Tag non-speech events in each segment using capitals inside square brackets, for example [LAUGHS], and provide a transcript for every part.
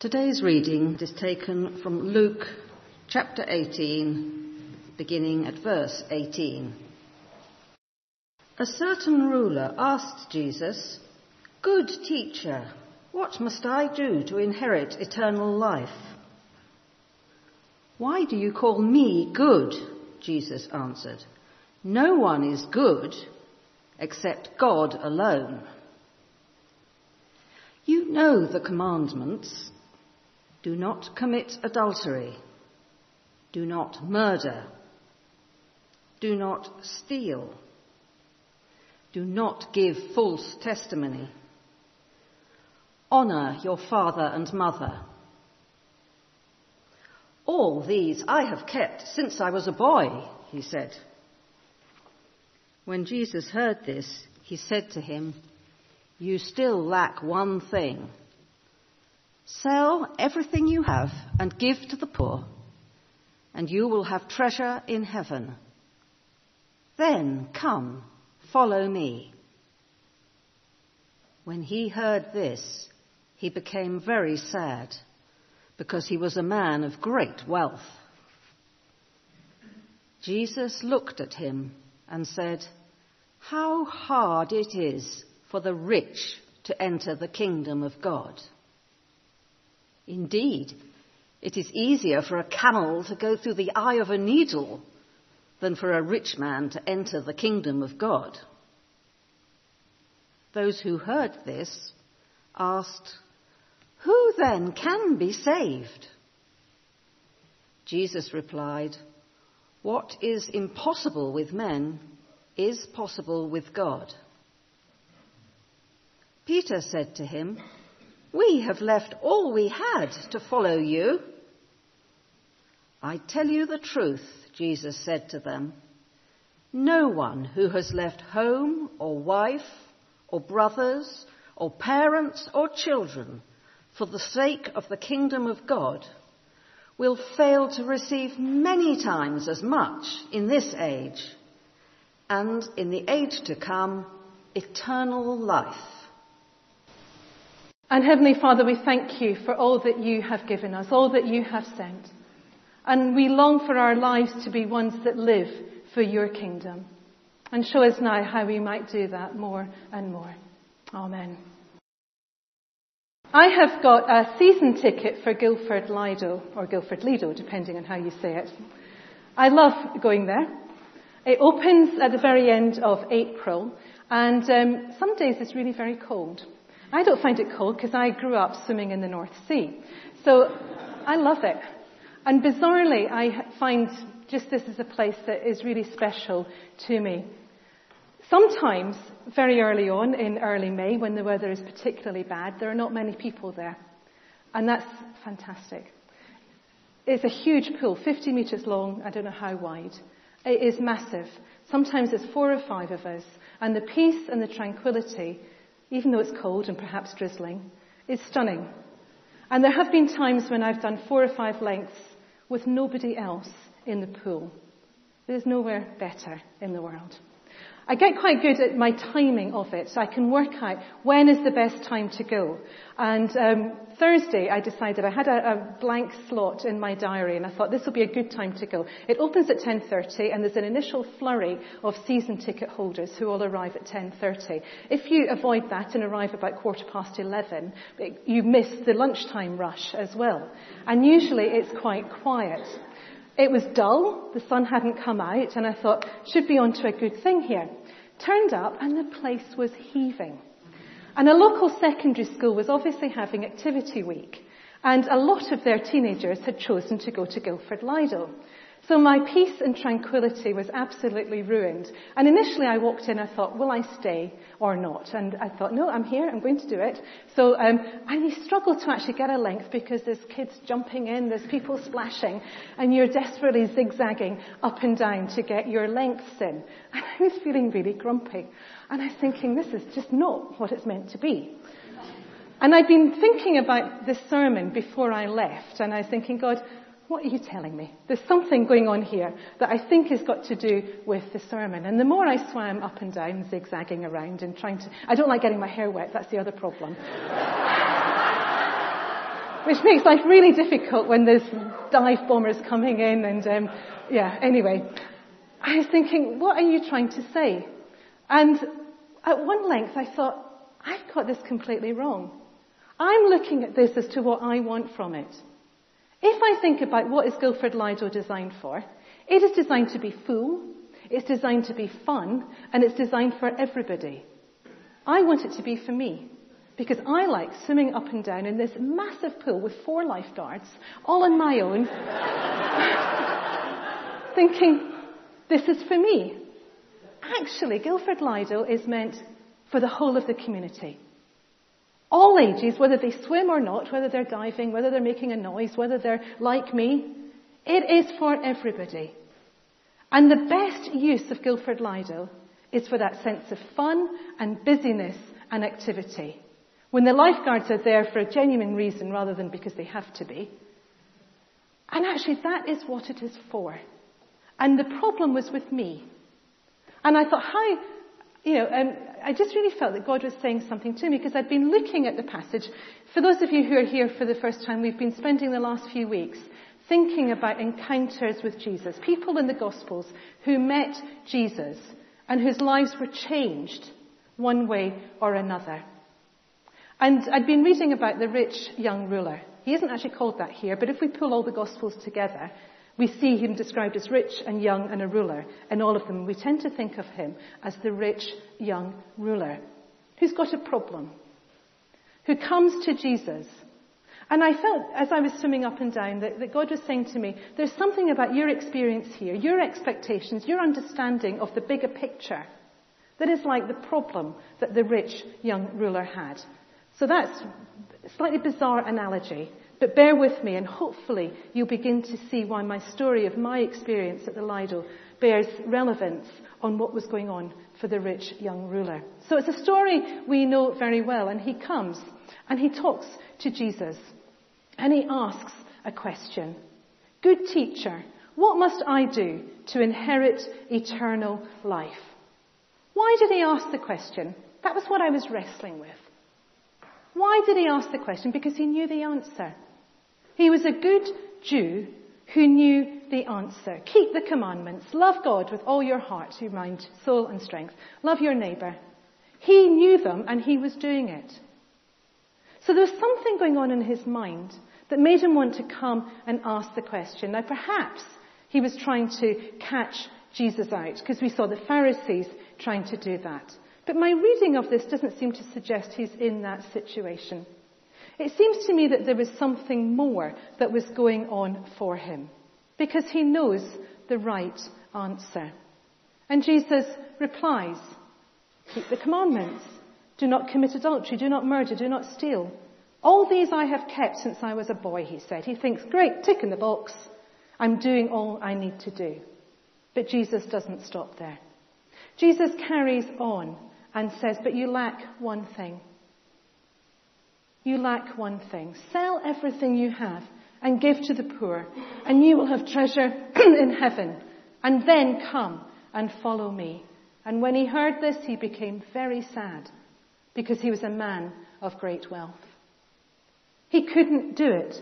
Today's reading is taken from Luke chapter 18, beginning at verse 18. A certain ruler asked Jesus, Good teacher, what must I do to inherit eternal life? Why do you call me good? Jesus answered. No one is good except God alone. You know the commandments do not commit adultery. Do not murder. Do not steal. Do not give false testimony. Honour your father and mother. All these I have kept since I was a boy, he said. When Jesus heard this, he said to him, You still lack one thing. Sell everything you have and give to the poor, and you will have treasure in heaven. Then come, follow me. When he heard this, he became very sad, because he was a man of great wealth. Jesus looked at him and said, How hard it is for the rich to enter the kingdom of God. Indeed, it is easier for a camel to go through the eye of a needle than for a rich man to enter the kingdom of God. Those who heard this asked, Who then can be saved? Jesus replied, What is impossible with men is possible with God. Peter said to him, we have left all we had to follow you. I tell you the truth, Jesus said to them. No one who has left home or wife or brothers or parents or children for the sake of the kingdom of God will fail to receive many times as much in this age and in the age to come eternal life. And Heavenly Father, we thank you for all that you have given us, all that you have sent. And we long for our lives to be ones that live for your kingdom. And show us now how we might do that more and more. Amen. I have got a season ticket for Guildford Lido, or Guildford Lido, depending on how you say it. I love going there. It opens at the very end of April, and um, some days it's really very cold. I don't find it cold because I grew up swimming in the North Sea. So I love it. And bizarrely, I find just this is a place that is really special to me. Sometimes, very early on in early May, when the weather is particularly bad, there are not many people there. And that's fantastic. It's a huge pool, 50 metres long, I don't know how wide. It is massive. Sometimes there's four or five of us. And the peace and the tranquility even though it's cold and perhaps drizzling, is stunning. And there have been times when I've done four or five lengths with nobody else in the pool. There's nowhere better in the world. I get quite good at my timing of it, so I can work out when is the best time to go. And um, Thursday, I decided I had a, a, blank slot in my diary, and I thought this will be a good time to go. It opens at 10:30, and there's an initial flurry of season ticket holders who all arrive at 10:30. If you avoid that and arrive about quarter past 11, you miss the lunchtime rush as well. And usually, it's quite quiet. It was dull, the sun hadn't come out, and I thought, should be onto a good thing here. Turned up, and the place was heaving. And a local secondary school was obviously having activity week, and a lot of their teenagers had chosen to go to Guildford Lido. So my peace and tranquility was absolutely ruined. And initially I walked in, I thought, will I stay or not? And I thought, no, I'm here, I'm going to do it. So, um, and you struggle to actually get a length because there's kids jumping in, there's people splashing, and you're desperately zigzagging up and down to get your lengths in. [LAUGHS] And I was feeling really grumpy. And I was thinking, this is just not what it's meant to be. And I'd been thinking about this sermon before I left, and I was thinking, God, what are you telling me? There's something going on here that I think has got to do with the sermon. And the more I swam up and down, zigzagging around and trying to, I don't like getting my hair wet, that's the other problem. [LAUGHS] which makes life really difficult when there's dive bombers coming in and, um, yeah, anyway. I was thinking, what are you trying to say? And at one length I thought, I've got this completely wrong. I'm looking at this as to what I want from it. If I think about what is Guildford Lido designed for, it is designed to be full, it's designed to be fun, and it's designed for everybody. I want it to be for me. Because I like swimming up and down in this massive pool with four lifeguards, all on my own, [LAUGHS] thinking, this is for me. Actually, Guildford Lido is meant for the whole of the community. All ages, whether they swim or not, whether they're diving, whether they're making a noise, whether they're like me, it is for everybody. And the best use of Guildford Lido is for that sense of fun and busyness and activity. When the lifeguards are there for a genuine reason rather than because they have to be. And actually that is what it is for. And the problem was with me. And I thought, how, you know, um, I just really felt that God was saying something to me because I'd been looking at the passage. For those of you who are here for the first time, we've been spending the last few weeks thinking about encounters with Jesus, people in the Gospels who met Jesus and whose lives were changed one way or another. And I'd been reading about the rich young ruler. He isn't actually called that here, but if we pull all the Gospels together, we see him described as rich and young and a ruler in all of them. We tend to think of him as the rich young ruler who's got a problem, who comes to Jesus. And I felt as I was swimming up and down that, that God was saying to me, there's something about your experience here, your expectations, your understanding of the bigger picture that is like the problem that the rich young ruler had. So that's a slightly bizarre analogy, but bear with me and hopefully you'll begin to see why my story of my experience at the Lido bears relevance on what was going on for the rich young ruler. So it's a story we know very well and he comes and he talks to Jesus and he asks a question. Good teacher, what must I do to inherit eternal life? Why did he ask the question? That was what I was wrestling with. Why did he ask the question? Because he knew the answer. He was a good Jew who knew the answer. Keep the commandments. Love God with all your heart, your mind, soul and strength. Love your neighbour. He knew them and he was doing it. So there was something going on in his mind that made him want to come and ask the question. Now perhaps he was trying to catch Jesus out because we saw the Pharisees trying to do that. But my reading of this doesn't seem to suggest he's in that situation. It seems to me that there was something more that was going on for him because he knows the right answer. And Jesus replies, keep the commandments. Do not commit adultery. Do not murder. Do not steal. All these I have kept since I was a boy, he said. He thinks, great, tick in the box. I'm doing all I need to do. But Jesus doesn't stop there. Jesus carries on and says, but you lack one thing. You lack one thing. Sell everything you have and give to the poor, and you will have treasure [CLEARS THROAT] in heaven. And then come and follow me. And when he heard this, he became very sad because he was a man of great wealth. He couldn't do it.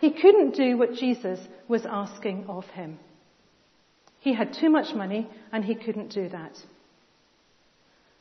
He couldn't do what Jesus was asking of him. He had too much money and he couldn't do that.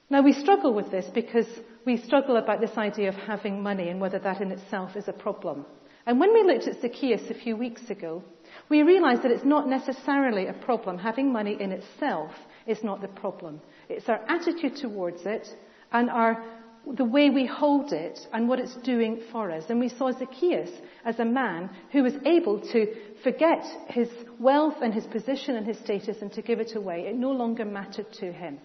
Now we struggle with this because we struggle about this idea of having money and whether that in itself is a problem. And when we looked at Zacchaeus a few weeks ago, we realized that it's not necessarily a problem. Having money in itself is not the problem. It's our attitude towards it and our, the way we hold it and what it's doing for us. And we saw Zacchaeus as a man who was able to forget his wealth and his position and his status and to give it away. It no longer mattered to him.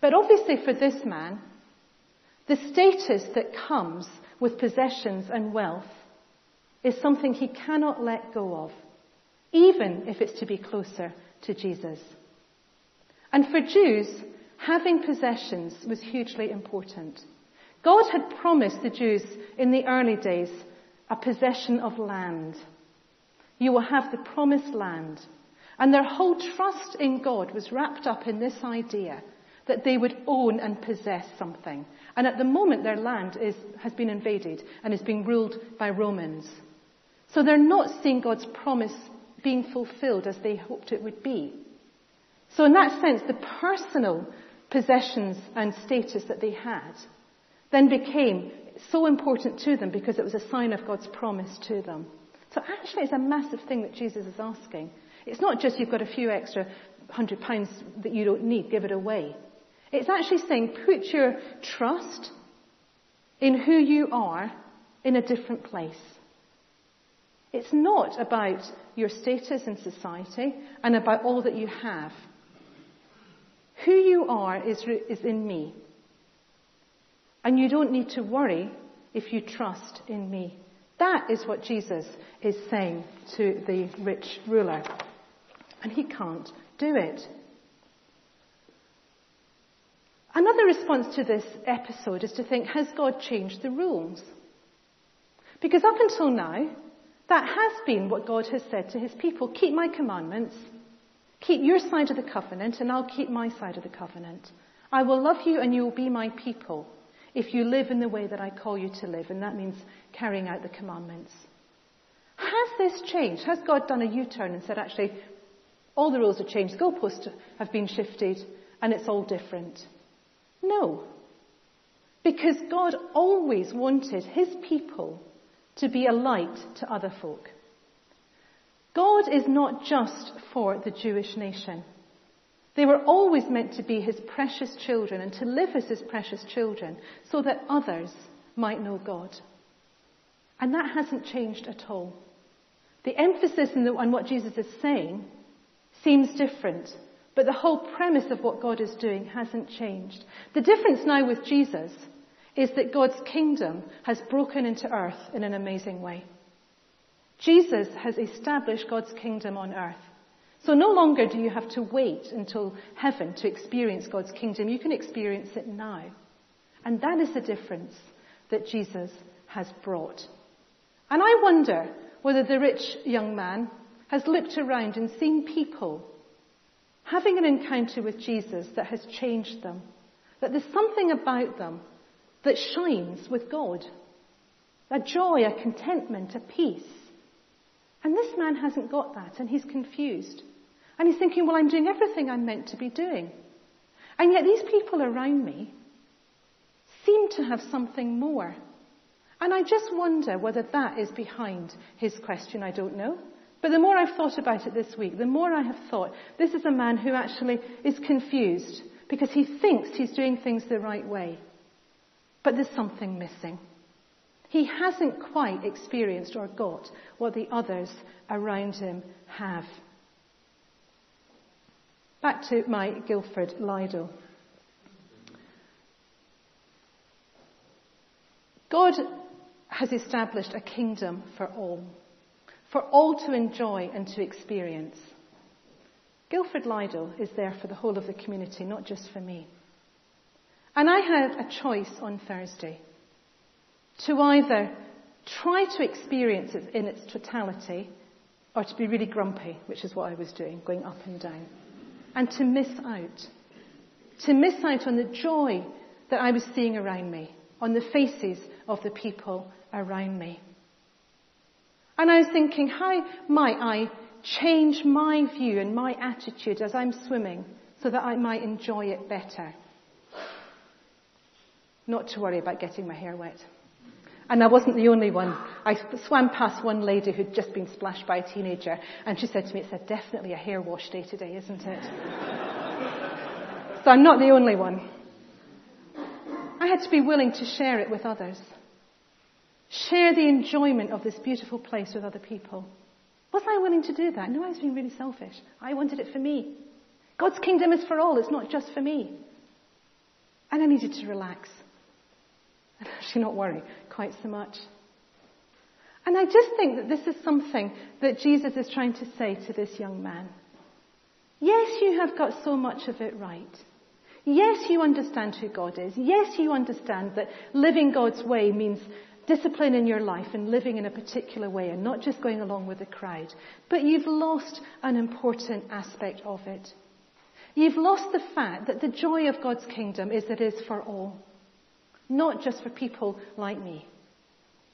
But obviously for this man, the status that comes with possessions and wealth is something he cannot let go of, even if it's to be closer to Jesus. And for Jews, having possessions was hugely important. God had promised the Jews in the early days a possession of land. You will have the promised land. And their whole trust in God was wrapped up in this idea that they would own and possess something. And at the moment, their land is, has been invaded and is being ruled by Romans. So they're not seeing God's promise being fulfilled as they hoped it would be. So in that sense, the personal possessions and status that they had then became so important to them because it was a sign of God's promise to them. So actually it's a massive thing that Jesus is asking. It's not just you've got a few extra hundred pounds that you don't need, give it away. It's actually saying put your trust in who you are in a different place. It's not about your status in society and about all that you have. Who you are is, is in me. And you don't need to worry if you trust in me. That is what Jesus is saying to the rich ruler. And he can't do it. Another response to this episode is to think, has God changed the rules? Because up until now, that has been what God has said to his people. Keep my commandments. Keep your side of the covenant and I'll keep my side of the covenant. I will love you and you will be my people if you live in the way that I call you to live, and that means carrying out the commandments. Has this changed? Has God done a U-turn and said, actually, all the rules have changed, goalposts have been shifted, and it's all different? No. Because God always wanted his people to be a light to other folk. God is not just for the Jewish nation. They were always meant to be his precious children and to live as his precious children so that others might know God. And that hasn't changed at all. The emphasis on what Jesus is saying seems different, but the whole premise of what God is doing hasn't changed. The difference now with Jesus is that God's kingdom has broken into earth in an amazing way. Jesus has established God's kingdom on earth. So no longer do you have to wait until heaven to experience God's kingdom. You can experience it now. And that is the difference that Jesus has brought. And I wonder whether the rich young man has looked around and seen people having an encounter with Jesus that has changed them. That there's something about them that shines with God. A joy, a contentment, a peace. And this man hasn't got that and he's confused. And he's thinking, well, I'm doing everything I'm meant to be doing. And yet these people around me seem to have something more. And I just wonder whether that is behind his question. I don't know. But the more I've thought about it this week, the more I have thought this is a man who actually is confused because he thinks he's doing things the right way. But there's something missing. He hasn't quite experienced or got what the others around him have. Back to my Guildford Lido. God has established a kingdom for all, for all to enjoy and to experience. Guildford Lido is there for the whole of the community, not just for me. And I had a choice on Thursday to either try to experience it in its totality or to be really grumpy, which is what I was doing, going up and down, and to miss out. To miss out on the joy that I was seeing around me, on the faces of the people around me. And I was thinking, how might I change my view and my attitude as I'm swimming so that I might enjoy it better? Not to worry about getting my hair wet. And I wasn't the only one. I swam past one lady who'd just been splashed by a teenager, and she said to me, It's definitely a hair wash day today, isn't it? so I'm not the only one. I had to be willing to share it with others. Share the enjoyment of this beautiful place with other people. Was I willing to do that? No, I was being really selfish. I wanted it for me. God's kingdom is for all, it's not just for me. And I needed to relax [LAUGHS] and actually not worry quite so much. And I just think that this is something that Jesus is trying to say to this young man. Yes, you have got so much of it right. Yes, you understand who God is. Yes, you understand that living God's way means discipline in your life and living in a particular way and not just going along with the crowd. But you've lost an important aspect of it. You've lost the fact that the joy of God's kingdom is that it is for all, not just for people like me.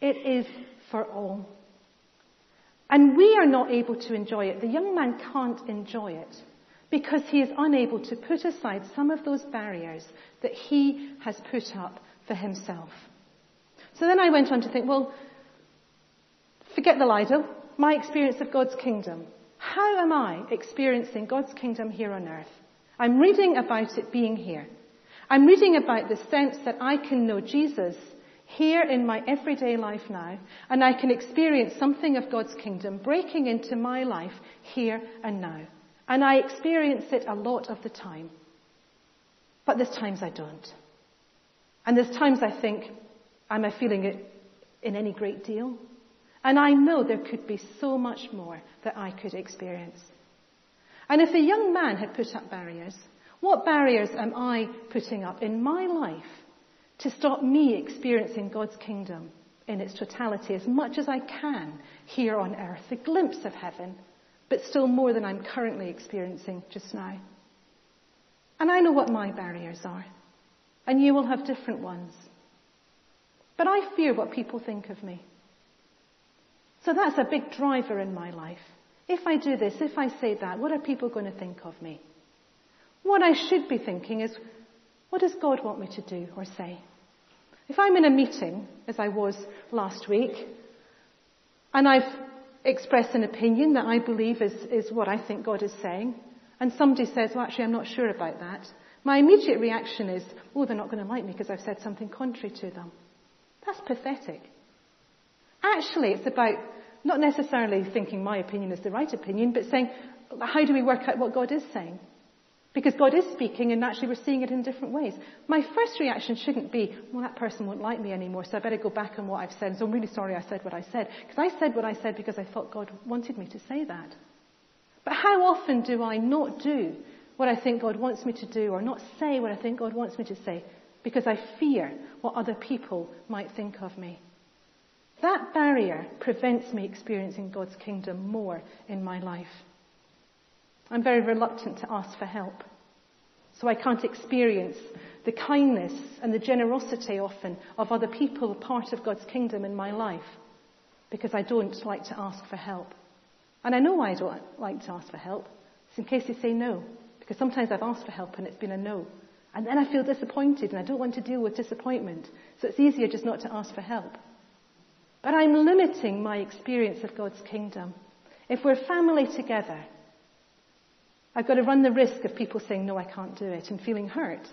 It is for all. And we are not able to enjoy it. The young man can't enjoy it because he is unable to put aside some of those barriers that he has put up for himself. So then I went on to think, well, forget the Lido, my experience of God's kingdom. How am I experiencing God's kingdom here on earth? I'm reading about it being here. I'm reading about the sense that I can know Jesus here in my everyday life now, and I can experience something of God's kingdom breaking into my life here and now. And I experience it a lot of the time. But there's times I don't. And there's times I think, am I feeling it in any great deal? And I know there could be so much more that I could experience. And if a young man had put up barriers, what barriers am I putting up in my life to stop me experiencing God's kingdom in its totality as much as I can here on earth, a glimpse of heaven, but still more than I'm currently experiencing just now. And I know what my barriers are, and you will have different ones. But I fear what people think of me. So that's a big driver in my life. If I do this, if I say that, what are people going to think of me? What I should be thinking is, what does God want me to do or say? If I'm in a meeting, as I was last week, and I've expressed an opinion that I believe is, is what I think God is saying, and somebody says, well, actually, I'm not sure about that, my immediate reaction is, oh, they're not going to like me because I've said something contrary to them. That's pathetic. Actually, it's about not necessarily thinking my opinion is the right opinion, but saying, how do we work out what God is saying? Because God is speaking and actually we're seeing it in different ways. My first reaction shouldn't be, well, that person won't like me anymore, so I better go back on what I've said. So I'm really sorry I said what I said. Because I said what I said because I thought God wanted me to say that. But how often do I not do what I think God wants me to do or not say what I think God wants me to say because I fear what other people might think of me? That barrier prevents me experiencing God's kingdom more in my life. I'm very reluctant to ask for help. So I can't experience the kindness and the generosity often of other people, part of God's kingdom in my life, because I don't like to ask for help. And I know why I don't like to ask for help. It's in case they say no. Because sometimes I've asked for help and it's been a no. And then I feel disappointed and I don't want to deal with disappointment. So it's easier just not to ask for help. But I'm limiting my experience of God's kingdom. If we're family together, I've got to run the risk of people saying, no, I can't do it, and feeling hurt.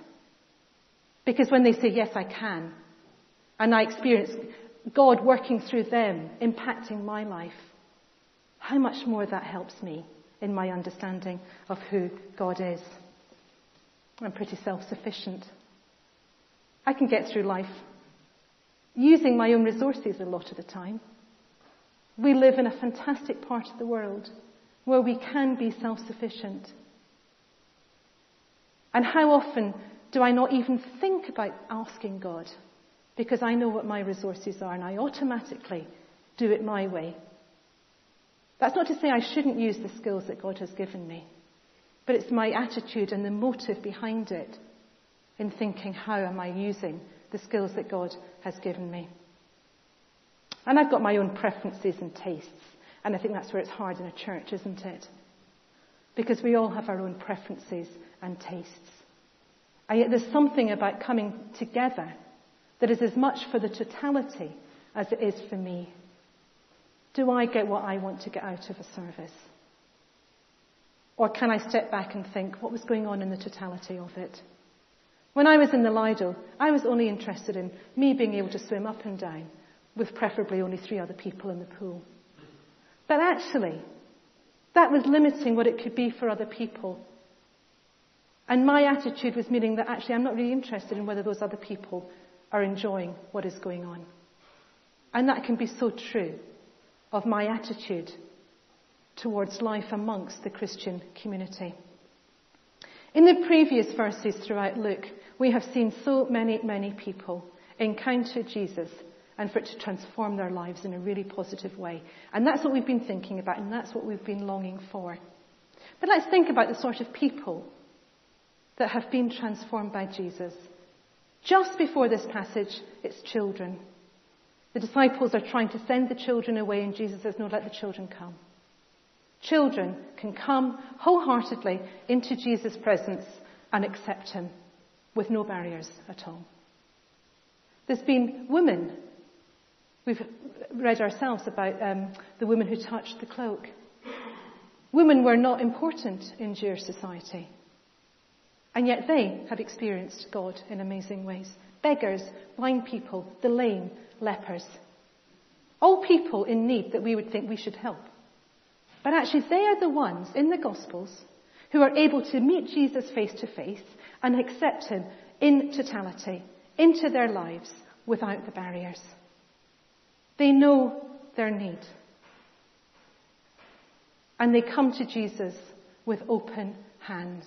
Because when they say, yes, I can, and I experience God working through them, impacting my life, how much more that helps me in my understanding of who God is. I'm pretty self-sufficient. I can get through life using my own resources a lot of the time. We live in a fantastic part of the world where we can be self-sufficient. And how often do I not even think about asking God because I know what my resources are and I automatically do it my way. That's not to say I shouldn't use the skills that God has given me, but it's my attitude and the motive behind it in thinking, how am I using the skills that God has given me? And I've got my own preferences and tastes. And I think that's where it's hard in a church, isn't it? Because we all have our own preferences and tastes. And yet there's something about coming together that is as much for the totality as it is for me. Do I get what I want to get out of a service? Or can I step back and think, what was going on in the totality of it? When I was in the Lido, I was only interested in me being able to swim up and down with preferably only three other people in the pool. But actually, that was limiting what it could be for other people. And my attitude was meaning that actually I'm not really interested in whether those other people are enjoying what is going on. And that can be so true of my attitude towards life amongst the Christian community. In the previous verses throughout Luke, we have seen so many, many people encounter Jesus and for it to transform their lives in a really positive way. And that's what we've been thinking about, and that's what we've been longing for. But let's think about the sort of people that have been transformed by Jesus. Just before this passage, it's children. The disciples are trying to send the children away, and Jesus says, No, let the children come. Children can come wholeheartedly into Jesus' presence and accept him with no barriers at all. There's been women. We've read ourselves about um, the woman who touched the cloak. Women were not important in Jewish society. And yet they have experienced God in amazing ways. Beggars, blind people, the lame, lepers. All people in need that we would think we should help. But actually, they are the ones in the Gospels who are able to meet Jesus face to face and accept him in totality, into their lives, without the barriers. They know their need. And they come to Jesus with open hands.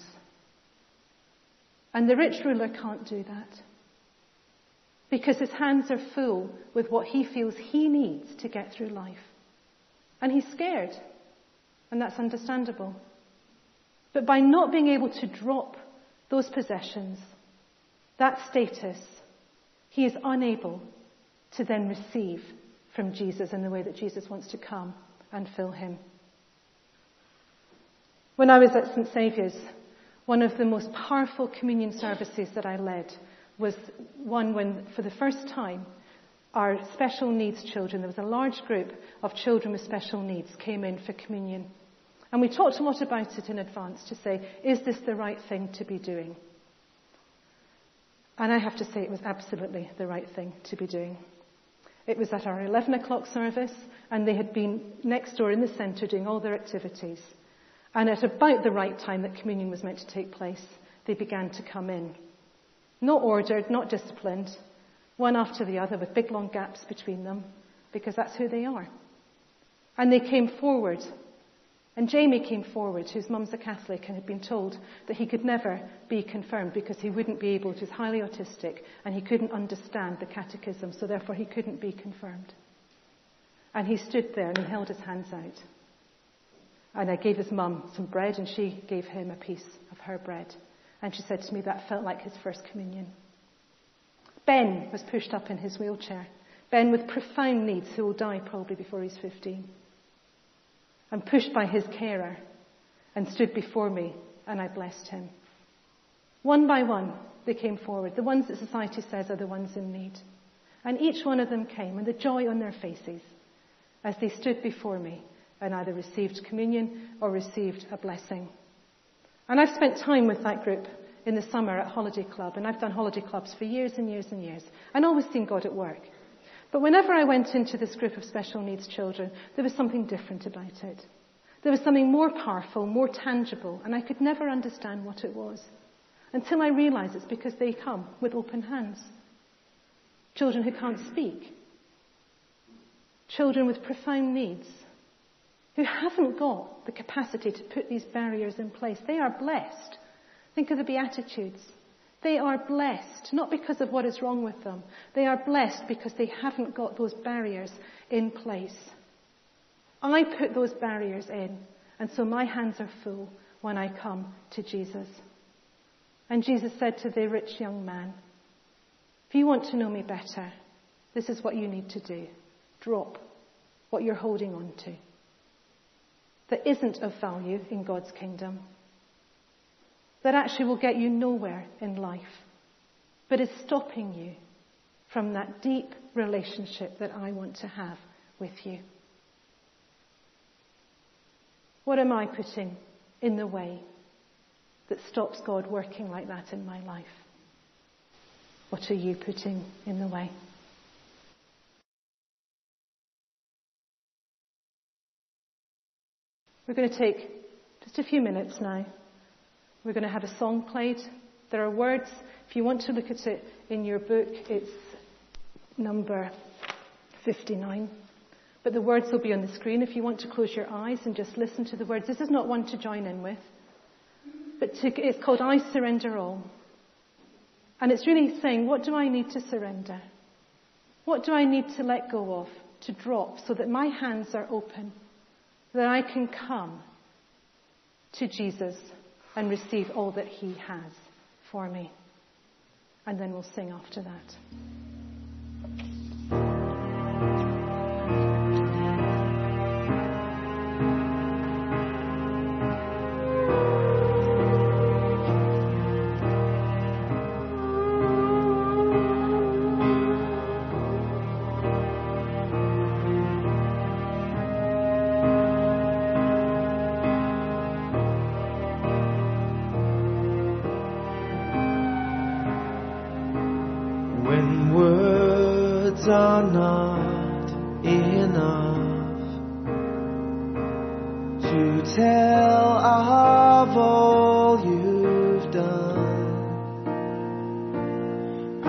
And the rich ruler can't do that. Because his hands are full with what he feels he needs to get through life. And he's scared. And that's understandable. But by not being able to drop those possessions, that status, he is unable to then receive from Jesus in the way that Jesus wants to come and fill him. When I was at St. Saviour's, one of the most powerful communion services that I led was one when, for the first time, our special needs children, there was a large group of children with special needs, came in for communion. And we talked a lot about it in advance to say, is this the right thing to be doing? And I have to say it was absolutely the right thing to be doing. It was at our 11 o'clock service, and they had been next door in the centre doing all their activities. And at about the right time that communion was meant to take place, they began to come in. Not ordered, not disciplined, one after the other with big long gaps between them, because that's who they are. And they came forward. And Jamie came forward, whose mum's a Catholic and had been told that he could never be confirmed because he wouldn't be able to, he's highly autistic and he couldn't understand the catechism, so therefore he couldn't be confirmed. And he stood there and he held his hands out. And I gave his mum some bread, and she gave him a piece of her bread. And she said to me that felt like his first communion. Ben was pushed up in his wheelchair. Ben with profound needs, who will die probably before he's 15. And pushed by his carer, and stood before me, and I blessed him. One by one, they came forward. The ones that society says are the ones in need. And each one of them came, and the joy on their faces as they stood before me and either received communion or received a blessing. And I've spent time with that group in the summer at Holiday Club, and I've done holiday clubs for years and years and years, and always seen God at work. But whenever I went into this group of special needs children, there was something different about it. There was something more powerful, more tangible, and I could never understand what it was. Until I realized it's because they come with open hands. Children who can't speak. Children with profound needs who haven't got the capacity to put these barriers in place. They are blessed. Think of the Beatitudes. They are blessed, not because of what is wrong with them. They are blessed because they haven't got those barriers in place. I put those barriers in, and so my hands are full when I come to Jesus. And Jesus said to the rich young man, If you want to know me better, this is what you need to do. Drop what you're holding on to that isn't of value in God's kingdom, that actually will get you nowhere in life, but is stopping you from that deep relationship that I want to have with you. What am I putting in the way that stops God working like that in my life? What are you putting in the way? We're going to take just a few minutes now. We're going to have a song played. There are words. If you want to look at it in your book, it's number 59. But the words will be on the screen if you want to close your eyes and just listen to the words. This is not one to join in with. But to, it's called I Surrender All. And it's really saying, what do I need to surrender? What do I need to let go of, to drop, so that my hands are open? that I can come to Jesus and receive all that he has for me. And then we'll sing after that.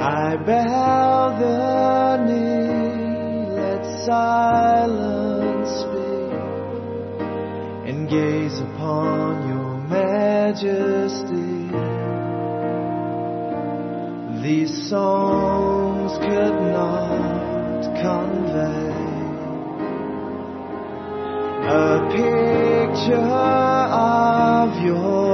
I bow the knee, let silence speak, and gaze upon your majesty. These songs could not convey a picture of your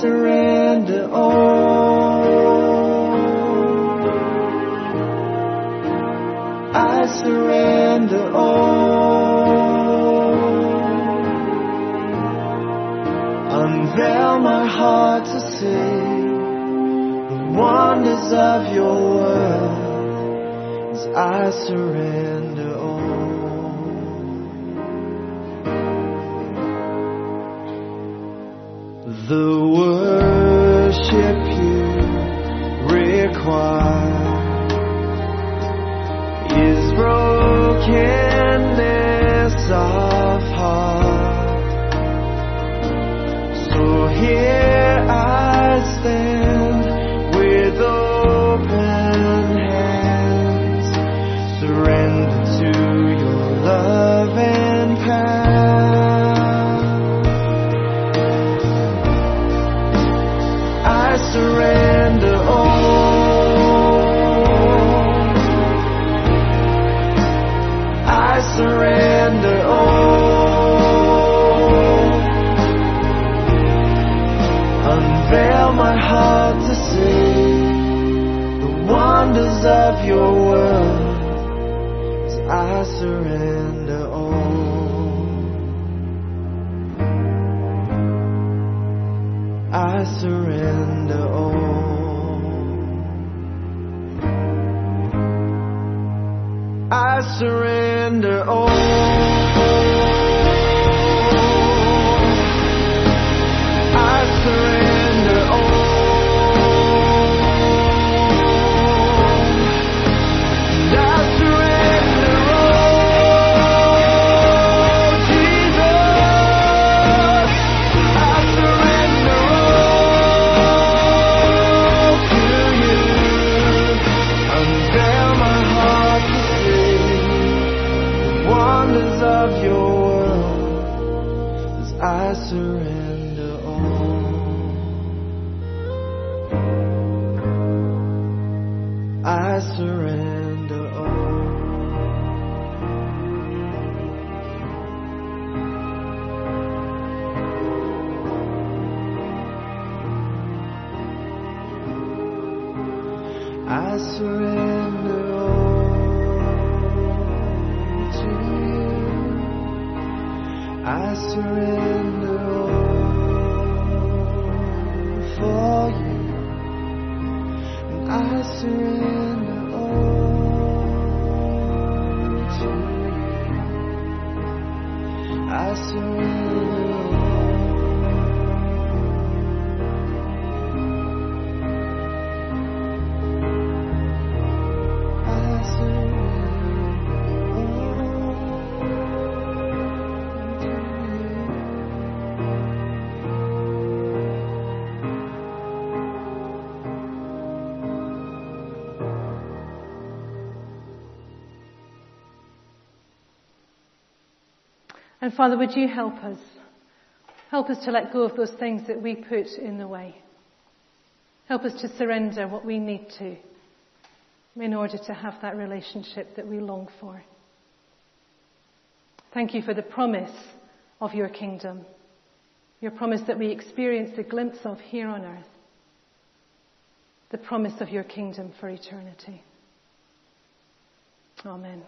surrender all. I surrender all. Unveil my heart to see the wonders of your word as I surrender all. I surrender all. I surrender all. Surrender all. I surrender all. I surrender all to you. I surrender And Father, would you help us? Help us to let go of those things that we put in the way. Help us to surrender what we need to in order to have that relationship that we long for. Thank you for the promise of your kingdom, your promise that we experience a glimpse of here on earth, the promise of your kingdom for eternity. Amen.